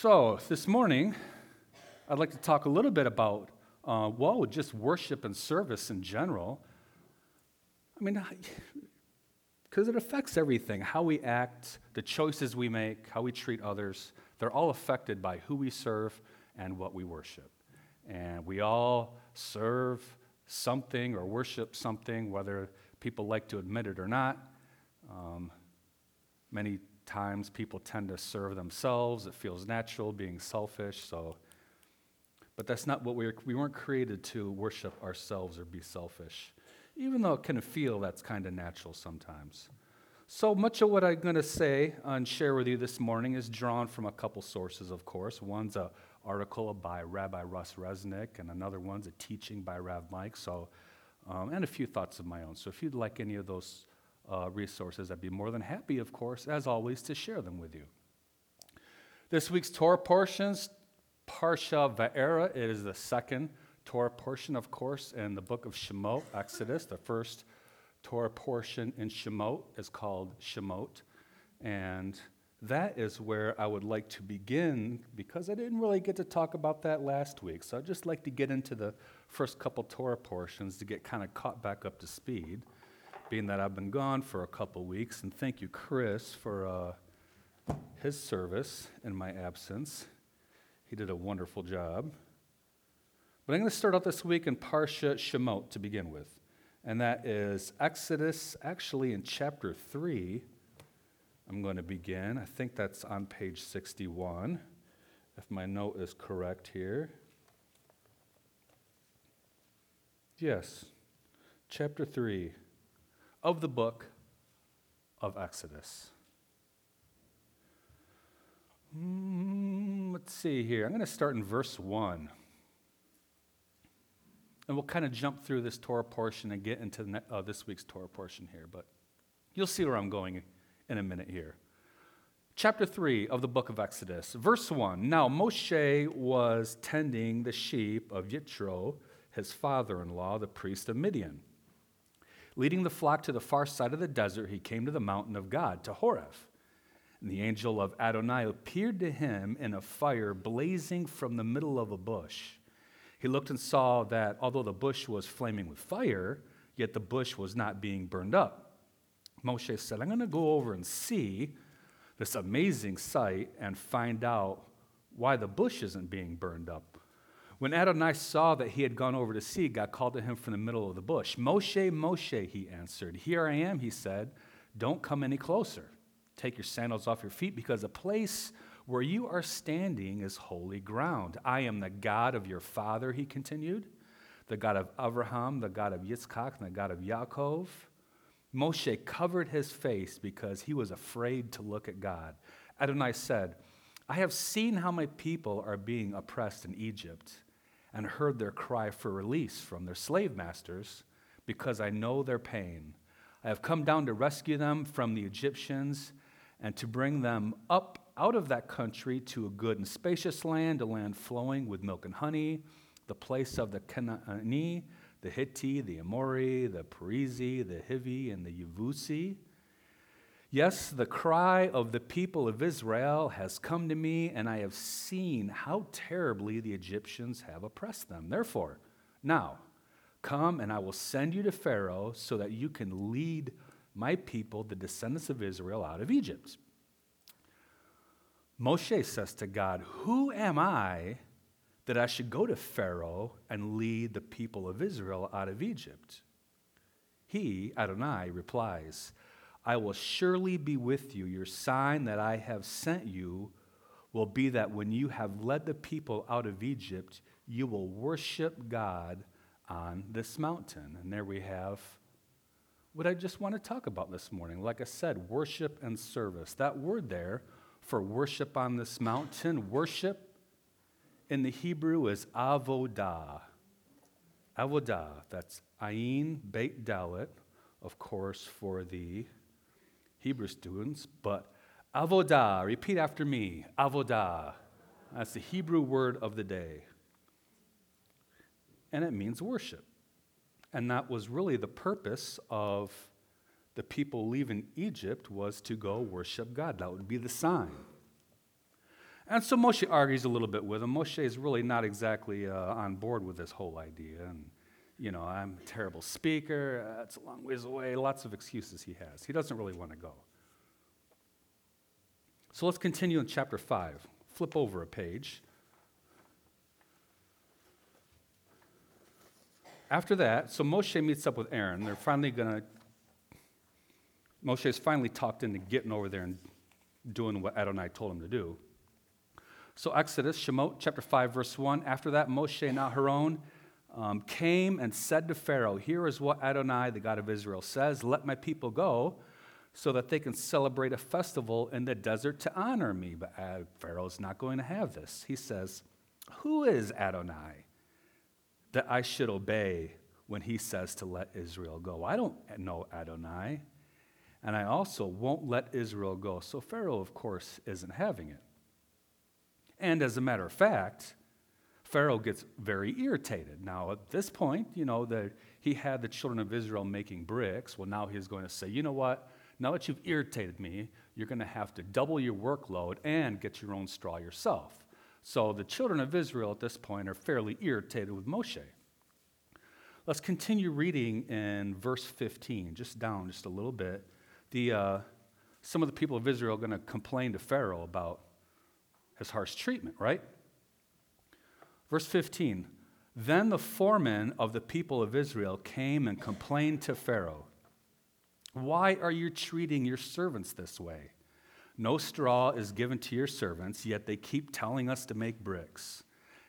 So, this morning, I'd like to talk a little bit about, uh, well, just worship and service in general. I mean, because it affects everything how we act, the choices we make, how we treat others. They're all affected by who we serve and what we worship. And we all serve something or worship something, whether people like to admit it or not. Um, many times people tend to serve themselves. It feels natural being selfish. So, but that's not what we were, we weren't created to worship ourselves or be selfish, even though it can feel that's kind of natural sometimes. So much of what I'm going to say and share with you this morning is drawn from a couple sources, of course. One's an article by Rabbi Russ Resnik, and another one's a teaching by Rav Mike. So, um, and a few thoughts of my own. So, if you'd like any of those uh, resources, I'd be more than happy, of course, as always, to share them with you. This week's Torah portions, Parsha Va'era, it is the second Torah portion, of course, in the book of Shemot, Exodus. The first Torah portion in Shemot is called Shemot. And that is where I would like to begin because I didn't really get to talk about that last week. So I'd just like to get into the first couple Torah portions to get kind of caught back up to speed being that I've been gone for a couple weeks. And thank you, Chris, for uh, his service in my absence. He did a wonderful job. But I'm going to start out this week in Parsha Shemot to begin with. And that is Exodus, actually in chapter 3. I'm going to begin. I think that's on page 61, if my note is correct here. Yes, chapter 3 of the book of Exodus. Mm, let's see here. I'm going to start in verse 1. And we'll kind of jump through this Torah portion and get into uh, this week's Torah portion here, but you'll see where I'm going in a minute here. Chapter 3 of the book of Exodus, verse 1. Now Moshe was tending the sheep of Yitro, his father in law, the priest of Midian. Leading the flock to the far side of the desert, he came to the mountain of God, to Horeb. And the angel of Adonai appeared to him in a fire blazing from the middle of a bush. He looked and saw that although the bush was flaming with fire, yet the bush was not being burned up. Moshe said, I'm going to go over and see this amazing sight and find out why the bush isn't being burned up. When Adonai saw that he had gone over to see, God called to him from the middle of the bush. Moshe, Moshe, he answered. Here I am, he said. Don't come any closer. Take your sandals off your feet because the place where you are standing is holy ground. I am the God of your father, he continued, the God of Abraham, the God of Yitzchak, and the God of Yaakov. Moshe covered his face because he was afraid to look at God. Adonai said, I have seen how my people are being oppressed in Egypt and heard their cry for release from their slave masters because I know their pain. I have come down to rescue them from the Egyptians and to bring them up out of that country to a good and spacious land, a land flowing with milk and honey, the place of the Canaanite, the Hittite, the Amori, the Perizi, the Hivi, and the Yevusi. Yes, the cry of the people of Israel has come to me, and I have seen how terribly the Egyptians have oppressed them. Therefore, now, come and I will send you to Pharaoh so that you can lead my people, the descendants of Israel, out of Egypt. Moshe says to God, Who am I that I should go to Pharaoh and lead the people of Israel out of Egypt? He, Adonai, replies, I will surely be with you. Your sign that I have sent you will be that when you have led the people out of Egypt, you will worship God on this mountain. And there we have what I just want to talk about this morning. Like I said, worship and service. That word there for worship on this mountain, worship in the Hebrew is avodah. Avodah, that's ayin beit dalet, of course, for the Hebrew students, but avodah, repeat after me, avodah. That's the Hebrew word of the day. And it means worship. And that was really the purpose of the people leaving Egypt was to go worship God. That would be the sign. And so Moshe argues a little bit with him. Moshe is really not exactly uh, on board with this whole idea. And, you know, I'm a terrible speaker. Uh, it's a long ways away. Lots of excuses he has. He doesn't really want to go. So let's continue in chapter 5. Flip over a page. After that, so Moshe meets up with Aaron. They're finally going to, Moshe has finally talked into getting over there and doing what Adonai told him to do. So, Exodus, Shemot, chapter 5, verse 1. After that, Moshe and Aharon um, came and said to Pharaoh, Here is what Adonai, the God of Israel, says Let my people go so that they can celebrate a festival in the desert to honor me. But uh, Pharaoh's not going to have this. He says, Who is Adonai that I should obey when he says to let Israel go? I don't know Adonai, and I also won't let Israel go. So Pharaoh, of course, isn't having it. And as a matter of fact, Pharaoh gets very irritated. Now, at this point, you know, that he had the children of Israel making bricks. Well, now he's going to say, you know what? Now that you've irritated me, you're going to have to double your workload and get your own straw yourself. So the children of Israel at this point are fairly irritated with Moshe. Let's continue reading in verse 15, just down just a little bit. The, uh, some of the people of Israel are going to complain to Pharaoh about his harsh treatment, right? Verse 15 Then the foreman of the people of Israel came and complained to Pharaoh Why are you treating your servants this way? No straw is given to your servants, yet they keep telling us to make bricks.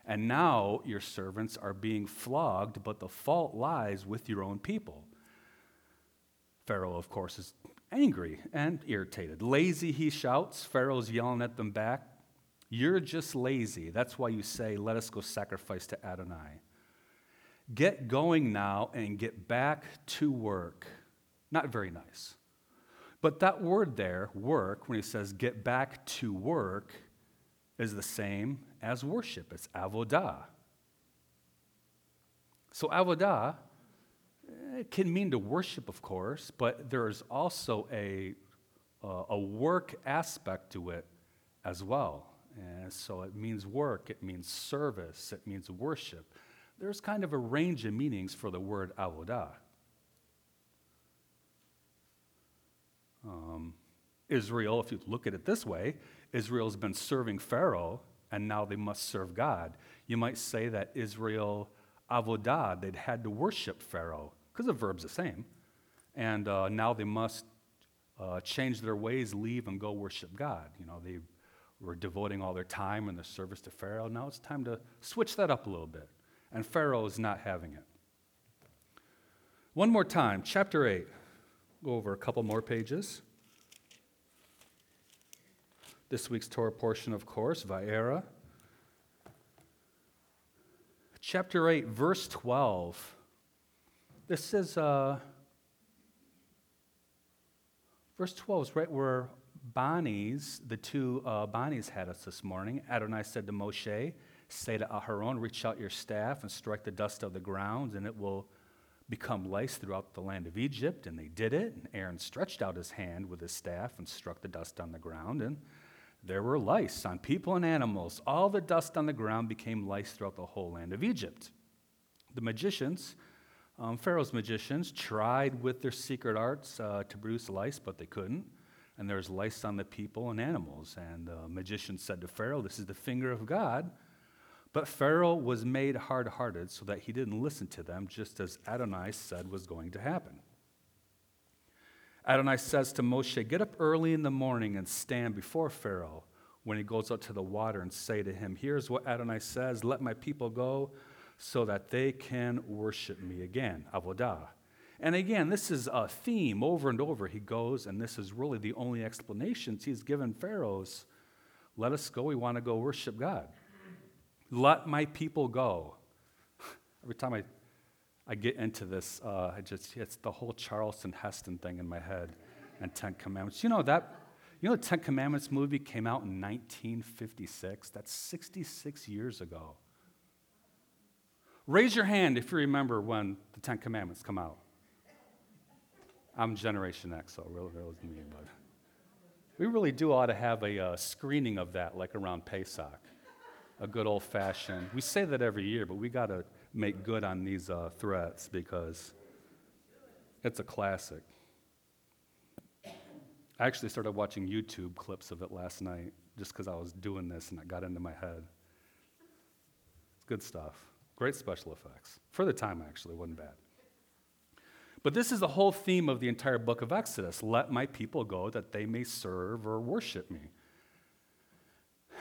And now your servants are being flogged, but the fault lies with your own people. Pharaoh, of course, is angry and irritated. Lazy, he shouts. Pharaoh's yelling at them back. You're just lazy. That's why you say, Let us go sacrifice to Adonai. Get going now and get back to work. Not very nice. But that word there, work, when he says get back to work, is the same as worship. It's avodah. So, avodah it can mean to worship, of course, but there is also a, uh, a work aspect to it as well. And so it means work, it means service, it means worship. There's kind of a range of meanings for the word avodah. Um, Israel, if you look at it this way, Israel's been serving Pharaoh, and now they must serve God. You might say that Israel, avodah, they'd had to worship Pharaoh, because the verb's the same. And uh, now they must uh, change their ways, leave, and go worship God. You know, they were devoting all their time and their service to Pharaoh. Now it's time to switch that up a little bit. And Pharaoh is not having it. One more time, chapter 8. Go over a couple more pages. This week's Torah portion, of course, Va'era. Chapter 8, verse 12. This is, uh, verse 12 is right where Bani's, the two uh, Bani's had us this morning. Adonai said to Moshe, Say to Aharon, reach out your staff and strike the dust of the ground, and it will become lice throughout the land of Egypt. And they did it. And Aaron stretched out his hand with his staff and struck the dust on the ground. And there were lice on people and animals. All the dust on the ground became lice throughout the whole land of Egypt. The magicians, um, Pharaoh's magicians, tried with their secret arts uh, to produce lice, but they couldn't and there's lice on the people and animals. And the magician said to Pharaoh, This is the finger of God. But Pharaoh was made hard hearted so that he didn't listen to them, just as Adonai said was going to happen. Adonai says to Moshe, Get up early in the morning and stand before Pharaoh when he goes out to the water and say to him, Here's what Adonai says Let my people go so that they can worship me again. Avodah. And again, this is a theme over and over. He goes, and this is really the only explanations he's given Pharaoh's. Let us go. We want to go worship God. Let my people go. Every time I, I get into this, uh, I just it's the whole Charlton Heston thing in my head and Ten Commandments. You know that you know the Ten Commandments movie came out in 1956? That's 66 years ago. Raise your hand if you remember when the Ten Commandments come out. I'm Generation X, so really, really me, but We really do ought to have a uh, screening of that, like around Pesach, a good old fashioned. We say that every year, but we got to make good on these uh, threats because it's a classic. I actually started watching YouTube clips of it last night just because I was doing this and it got into my head. It's good stuff. Great special effects. For the time, actually, wasn't bad. But this is the whole theme of the entire book of Exodus let my people go that they may serve or worship me.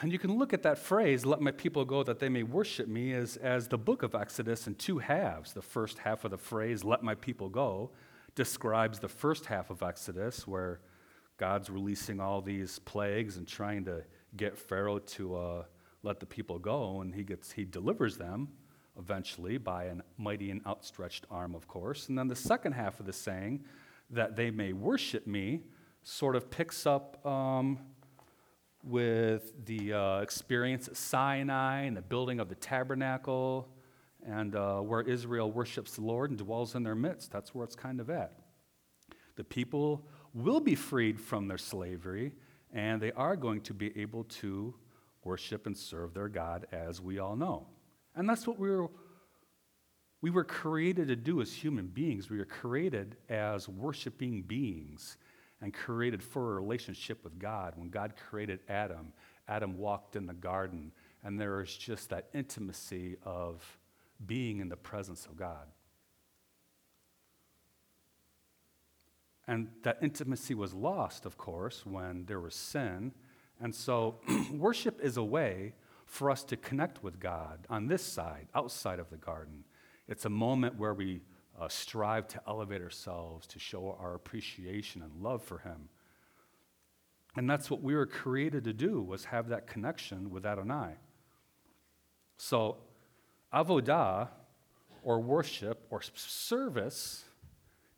And you can look at that phrase, let my people go that they may worship me, as, as the book of Exodus in two halves. The first half of the phrase, let my people go, describes the first half of Exodus, where God's releasing all these plagues and trying to get Pharaoh to uh, let the people go, and he, gets, he delivers them eventually by a mighty and outstretched arm, of course. And then the second half of the saying, that they may worship me, sort of picks up um, with the uh, experience at Sinai and the building of the tabernacle and uh, where Israel worships the Lord and dwells in their midst. That's where it's kind of at. The people will be freed from their slavery, and they are going to be able to worship and serve their God, as we all know. And that's what we were, we were created to do as human beings. We were created as worshiping beings and created for a relationship with God. When God created Adam, Adam walked in the garden, and there is just that intimacy of being in the presence of God. And that intimacy was lost, of course, when there was sin. And so, worship is a way for us to connect with God on this side, outside of the garden. It's a moment where we uh, strive to elevate ourselves, to show our appreciation and love for Him. And that's what we were created to do, was have that connection with Adonai. So, avodah, or worship, or service,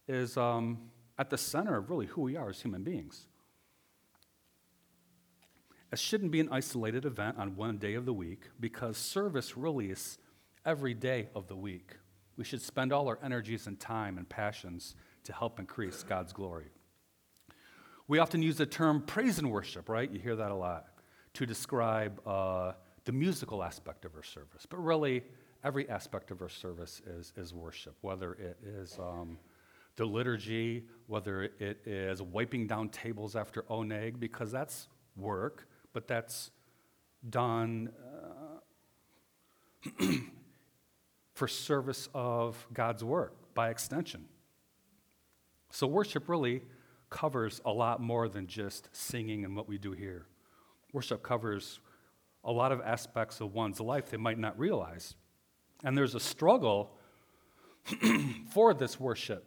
is um, at the center of really who we are as human beings. It shouldn't be an isolated event on one day of the week because service really is every day of the week. We should spend all our energies and time and passions to help increase God's glory. We often use the term praise and worship, right? You hear that a lot to describe uh, the musical aspect of our service. But really, every aspect of our service is, is worship, whether it is um, the liturgy, whether it is wiping down tables after oneg, because that's work, but that's done uh, for service of God's work by extension. So, worship really covers a lot more than just singing and what we do here. Worship covers a lot of aspects of one's life they might not realize. And there's a struggle for this worship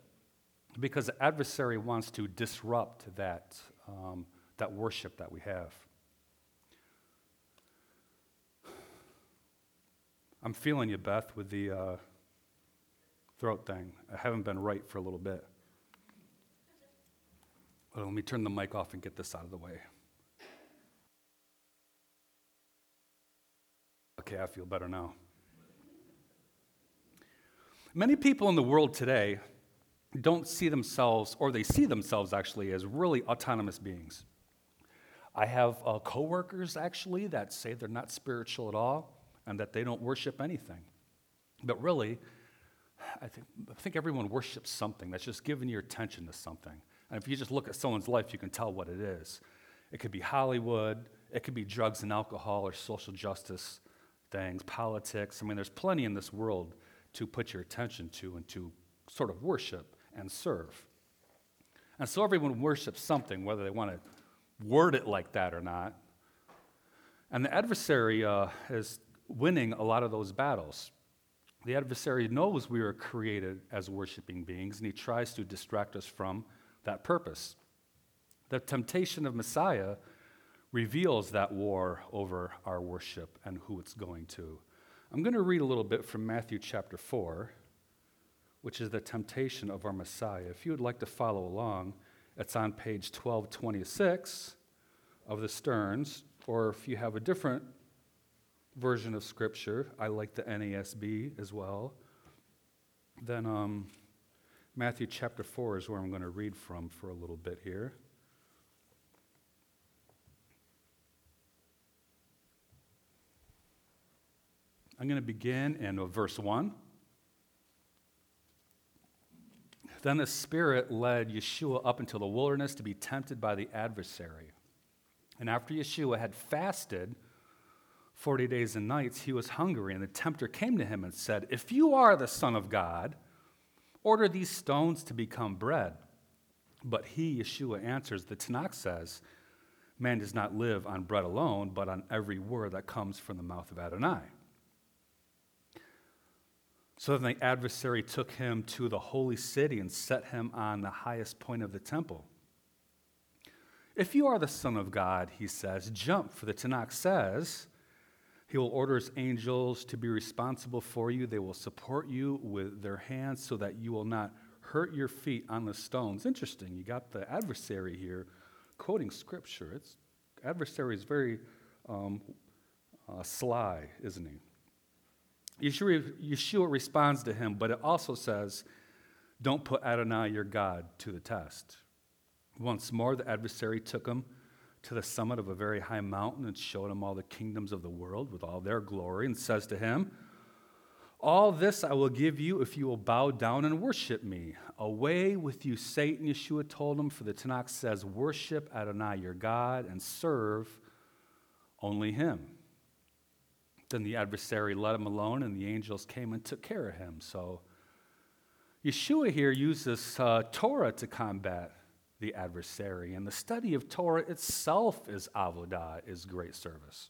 because the adversary wants to disrupt that, um, that worship that we have. I'm feeling you, Beth, with the uh, throat thing. I haven't been right for a little bit. Let me turn the mic off and get this out of the way. Okay, I feel better now. Many people in the world today don't see themselves, or they see themselves actually, as really autonomous beings. I have uh, coworkers actually that say they're not spiritual at all and that they don't worship anything. But really, I think, I think everyone worships something that's just giving your attention to something. And if you just look at someone's life, you can tell what it is. It could be Hollywood, it could be drugs and alcohol or social justice things, politics. I mean, there's plenty in this world to put your attention to and to sort of worship and serve. And so everyone worships something, whether they want to word it like that or not. And the adversary uh, is winning a lot of those battles. The adversary knows we are created as worshiping beings, and he tries to distract us from that purpose. The temptation of Messiah reveals that war over our worship and who it's going to. I'm going to read a little bit from Matthew chapter 4 which is the temptation of our Messiah. If you would like to follow along, it's on page 1226 of the Stearns, or if you have a different version of Scripture. I like the NASB as well. Then um, Matthew chapter 4 is where I'm going to read from for a little bit here. I'm going to begin in uh, verse 1. Then the Spirit led Yeshua up into the wilderness to be tempted by the adversary. And after Yeshua had fasted 40 days and nights, he was hungry. And the tempter came to him and said, If you are the Son of God, order these stones to become bread. But he, Yeshua, answers, the Tanakh says, Man does not live on bread alone, but on every word that comes from the mouth of Adonai. So then the adversary took him to the holy city and set him on the highest point of the temple. If you are the Son of God, he says, jump, for the Tanakh says, he will order his angels to be responsible for you. They will support you with their hands so that you will not hurt your feet on the stones. Interesting, you got the adversary here quoting scripture. It's adversary is very um, uh, sly, isn't he? Yeshua, Yeshua responds to him, but it also says, Don't put Adonai, your God, to the test. Once more, the adversary took him to the summit of a very high mountain and showed him all the kingdoms of the world with all their glory, and says to him, All this I will give you if you will bow down and worship me. Away with you, Satan, Yeshua told him, for the Tanakh says, Worship Adonai, your God, and serve only him. Then the adversary let him alone, and the angels came and took care of him. So Yeshua here uses uh, Torah to combat the adversary, and the study of Torah itself is avodah, is great service.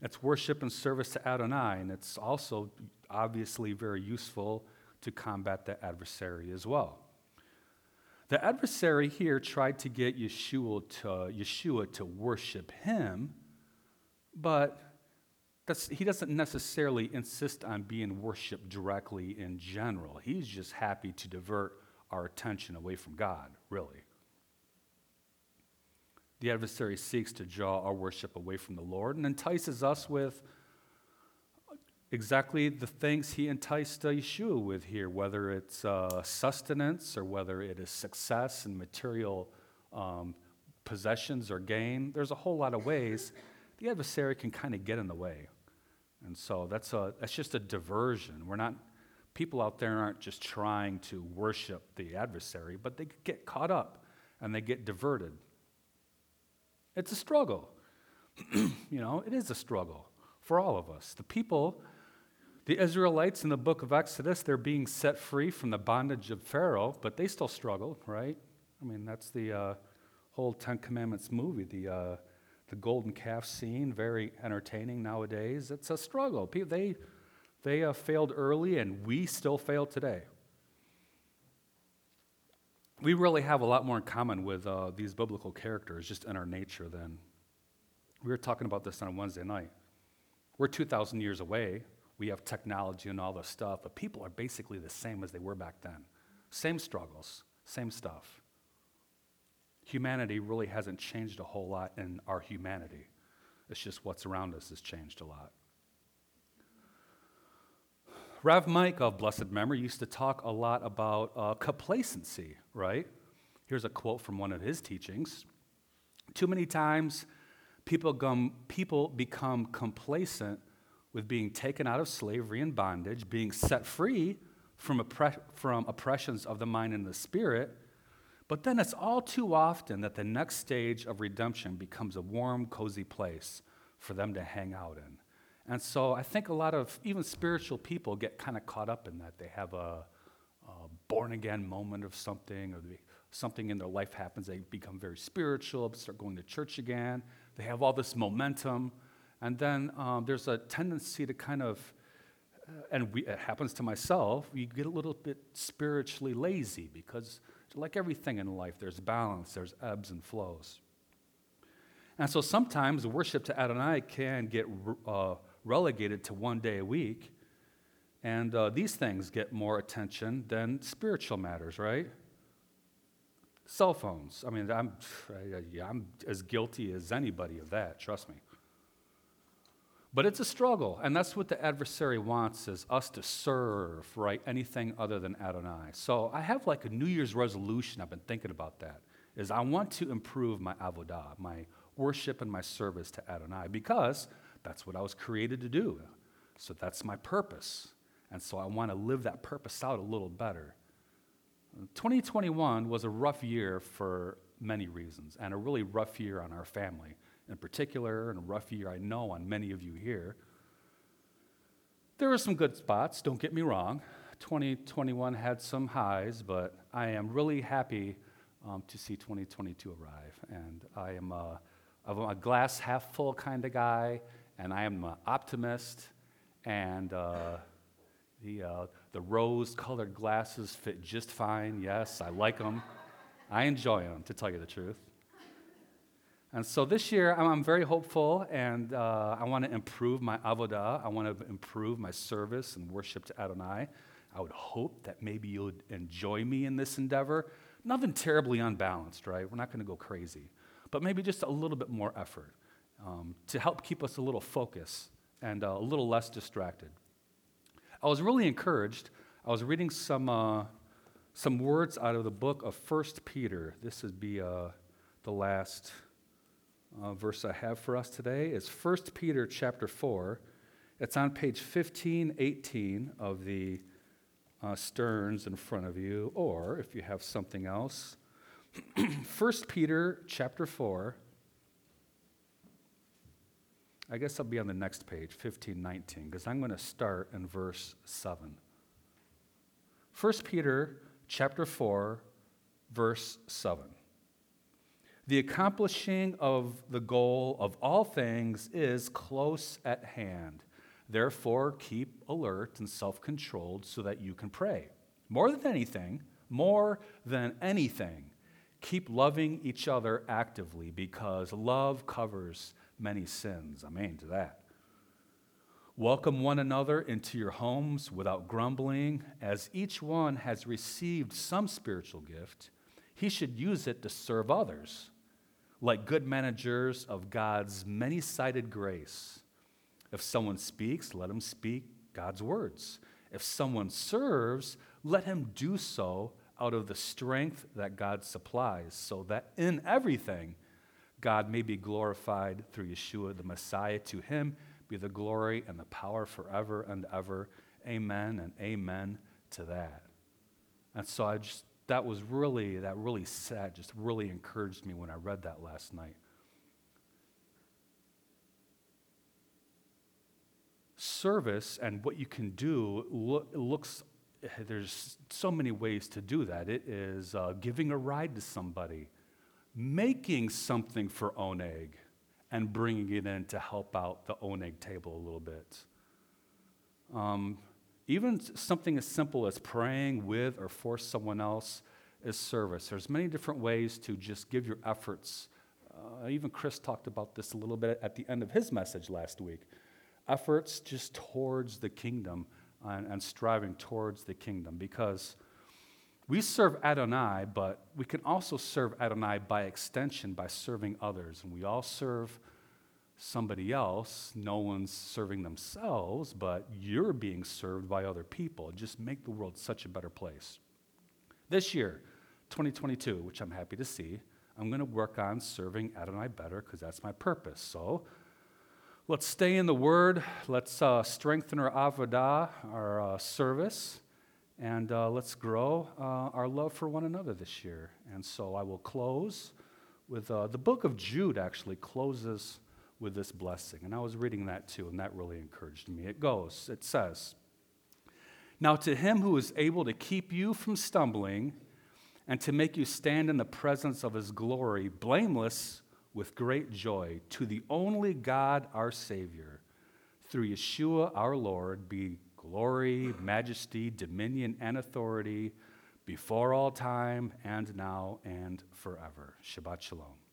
It's worship and service to Adonai, and it's also obviously very useful to combat the adversary as well. The adversary here tried to get Yeshua to, Yeshua to worship him, but he doesn't necessarily insist on being worshiped directly in general. He's just happy to divert our attention away from God, really. The adversary seeks to draw our worship away from the Lord and entices us with exactly the things he enticed Yeshua with here, whether it's uh, sustenance or whether it is success and material um, possessions or gain. There's a whole lot of ways the adversary can kind of get in the way. And so that's, a, that's just a diversion. We're not, people out there aren't just trying to worship the adversary, but they get caught up and they get diverted. It's a struggle. you know, it is a struggle for all of us. The people, the Israelites in the book of Exodus, they're being set free from the bondage of Pharaoh, but they still struggle, right? I mean, that's the uh, whole Ten Commandments movie, the uh, the golden calf scene, very entertaining nowadays. It's a struggle. People, they they uh, failed early, and we still fail today. We really have a lot more in common with uh, these biblical characters just in our nature than. We were talking about this on Wednesday night. We're 2,000 years away. We have technology and all this stuff, but people are basically the same as they were back then. Same struggles, same stuff humanity really hasn't changed a whole lot in our humanity. It's just what's around us has changed a lot. Rav Mike of blessed memory used to talk a lot about uh, complacency, right? Here's a quote from one of his teachings. Too many times, people, gum, people become complacent with being taken out of slavery and bondage, being set free from, from oppressions of the mind and the spirit, but then it's all too often that the next stage of redemption becomes a warm, cozy place for them to hang out in. And so I think a lot of even spiritual people get kind of caught up in that. They have a, a born again moment of something, or they, something in their life happens. They become very spiritual, start going to church again. They have all this momentum. And then um, there's a tendency to kind of, uh, and we, it happens to myself, you get a little bit spiritually lazy because like everything in life, there's balance, there's ebbs and flows. And so sometimes worship to Adonai can get uh, relegated to one day a week, and uh, these things get more attention than spiritual matters, right? Cell phones. I mean, I'm, I'm as guilty as anybody of that, trust me. But it's a struggle, and that's what the adversary wants is us to serve, right? Anything other than Adonai. So I have like a New Year's resolution, I've been thinking about that, is I want to improve my avodah, my worship and my service to Adonai, because that's what I was created to do. So that's my purpose. And so I want to live that purpose out a little better. 2021 was a rough year for many reasons, and a really rough year on our family in particular, and a rough year I know on many of you here. There were some good spots, don't get me wrong. 2021 had some highs, but I am really happy um, to see 2022 arrive. And I am a, I'm a glass half full kind of guy, and I am an optimist. And uh, the, uh, the rose colored glasses fit just fine. Yes, I like them. I enjoy them, to tell you the truth. And so this year, I'm, very hopeful, and uh, I want to improve my avodah. I want to improve my service and worship to Adonai. I would hope that maybe you'll enjoy me in this endeavor. Nothing terribly unbalanced, right? We're not going to go crazy, but maybe just a little bit more effort um, to help keep us a little focused and uh, a little less distracted. I was really encouraged. I was reading some, uh, some words out of the book of First Peter. This would be uh, the last uh, verse I have for us today. It's First Peter chapter 4. It's on page 1518 of the uh, Stearns in front of you, or if you have something else, 1 Peter chapter 4. I guess I'll be on the next page, 1519, because I'm going to start in verse 7. 1 Peter chapter 4, verse 7. The accomplishing of the goal of all things is close at hand. Therefore, keep alert and self controlled so that you can pray. More than anything, more than anything, keep loving each other actively because love covers many sins. Amen to that. Welcome one another into your homes without grumbling. As each one has received some spiritual gift, he should use it to serve others, like good managers of God's many sided grace. If someone speaks, let him speak God's words. If someone serves, let him do so out of the strength that God supplies, so that in everything God may be glorified through Yeshua the Messiah. To him be the glory and the power forever and ever. Amen and amen to that. And so I just, that was really, that really sad, just really encouraged me when I read that last night. service and what you can do look, looks there's so many ways to do that it is uh, giving a ride to somebody making something for oneg and bringing it in to help out the oneg table a little bit. Um, even something as simple as praying with or for someone else is service. There's many different ways to just give your efforts. Uh, even chris talked about this a little bit at the end of his message last week. Efforts just towards the kingdom and, and striving towards the kingdom because we serve Adonai, but we can also serve Adonai by extension by serving others. And we all serve somebody else. No one's serving themselves, but you're being served by other people. Just make the world such a better place. This year, 2022, which I'm happy to see, I'm going to work on serving Adonai better because that's my purpose. So Let's stay in the Word. Let's uh, strengthen our avodah, our uh, service, and uh, let's grow uh, our love for one another this year. And so I will close with uh, the book of Jude, actually closes with this blessing. And I was reading that too, and that really encouraged me. It goes, it says, Now to him who is able to keep you from stumbling and to make you stand in the presence of his glory, blameless with great joy to the only God, our Savior. Through Yeshua, our Lord, be glory, majesty, dominion, and authority before all time and now and forever. Shabbat Shalom.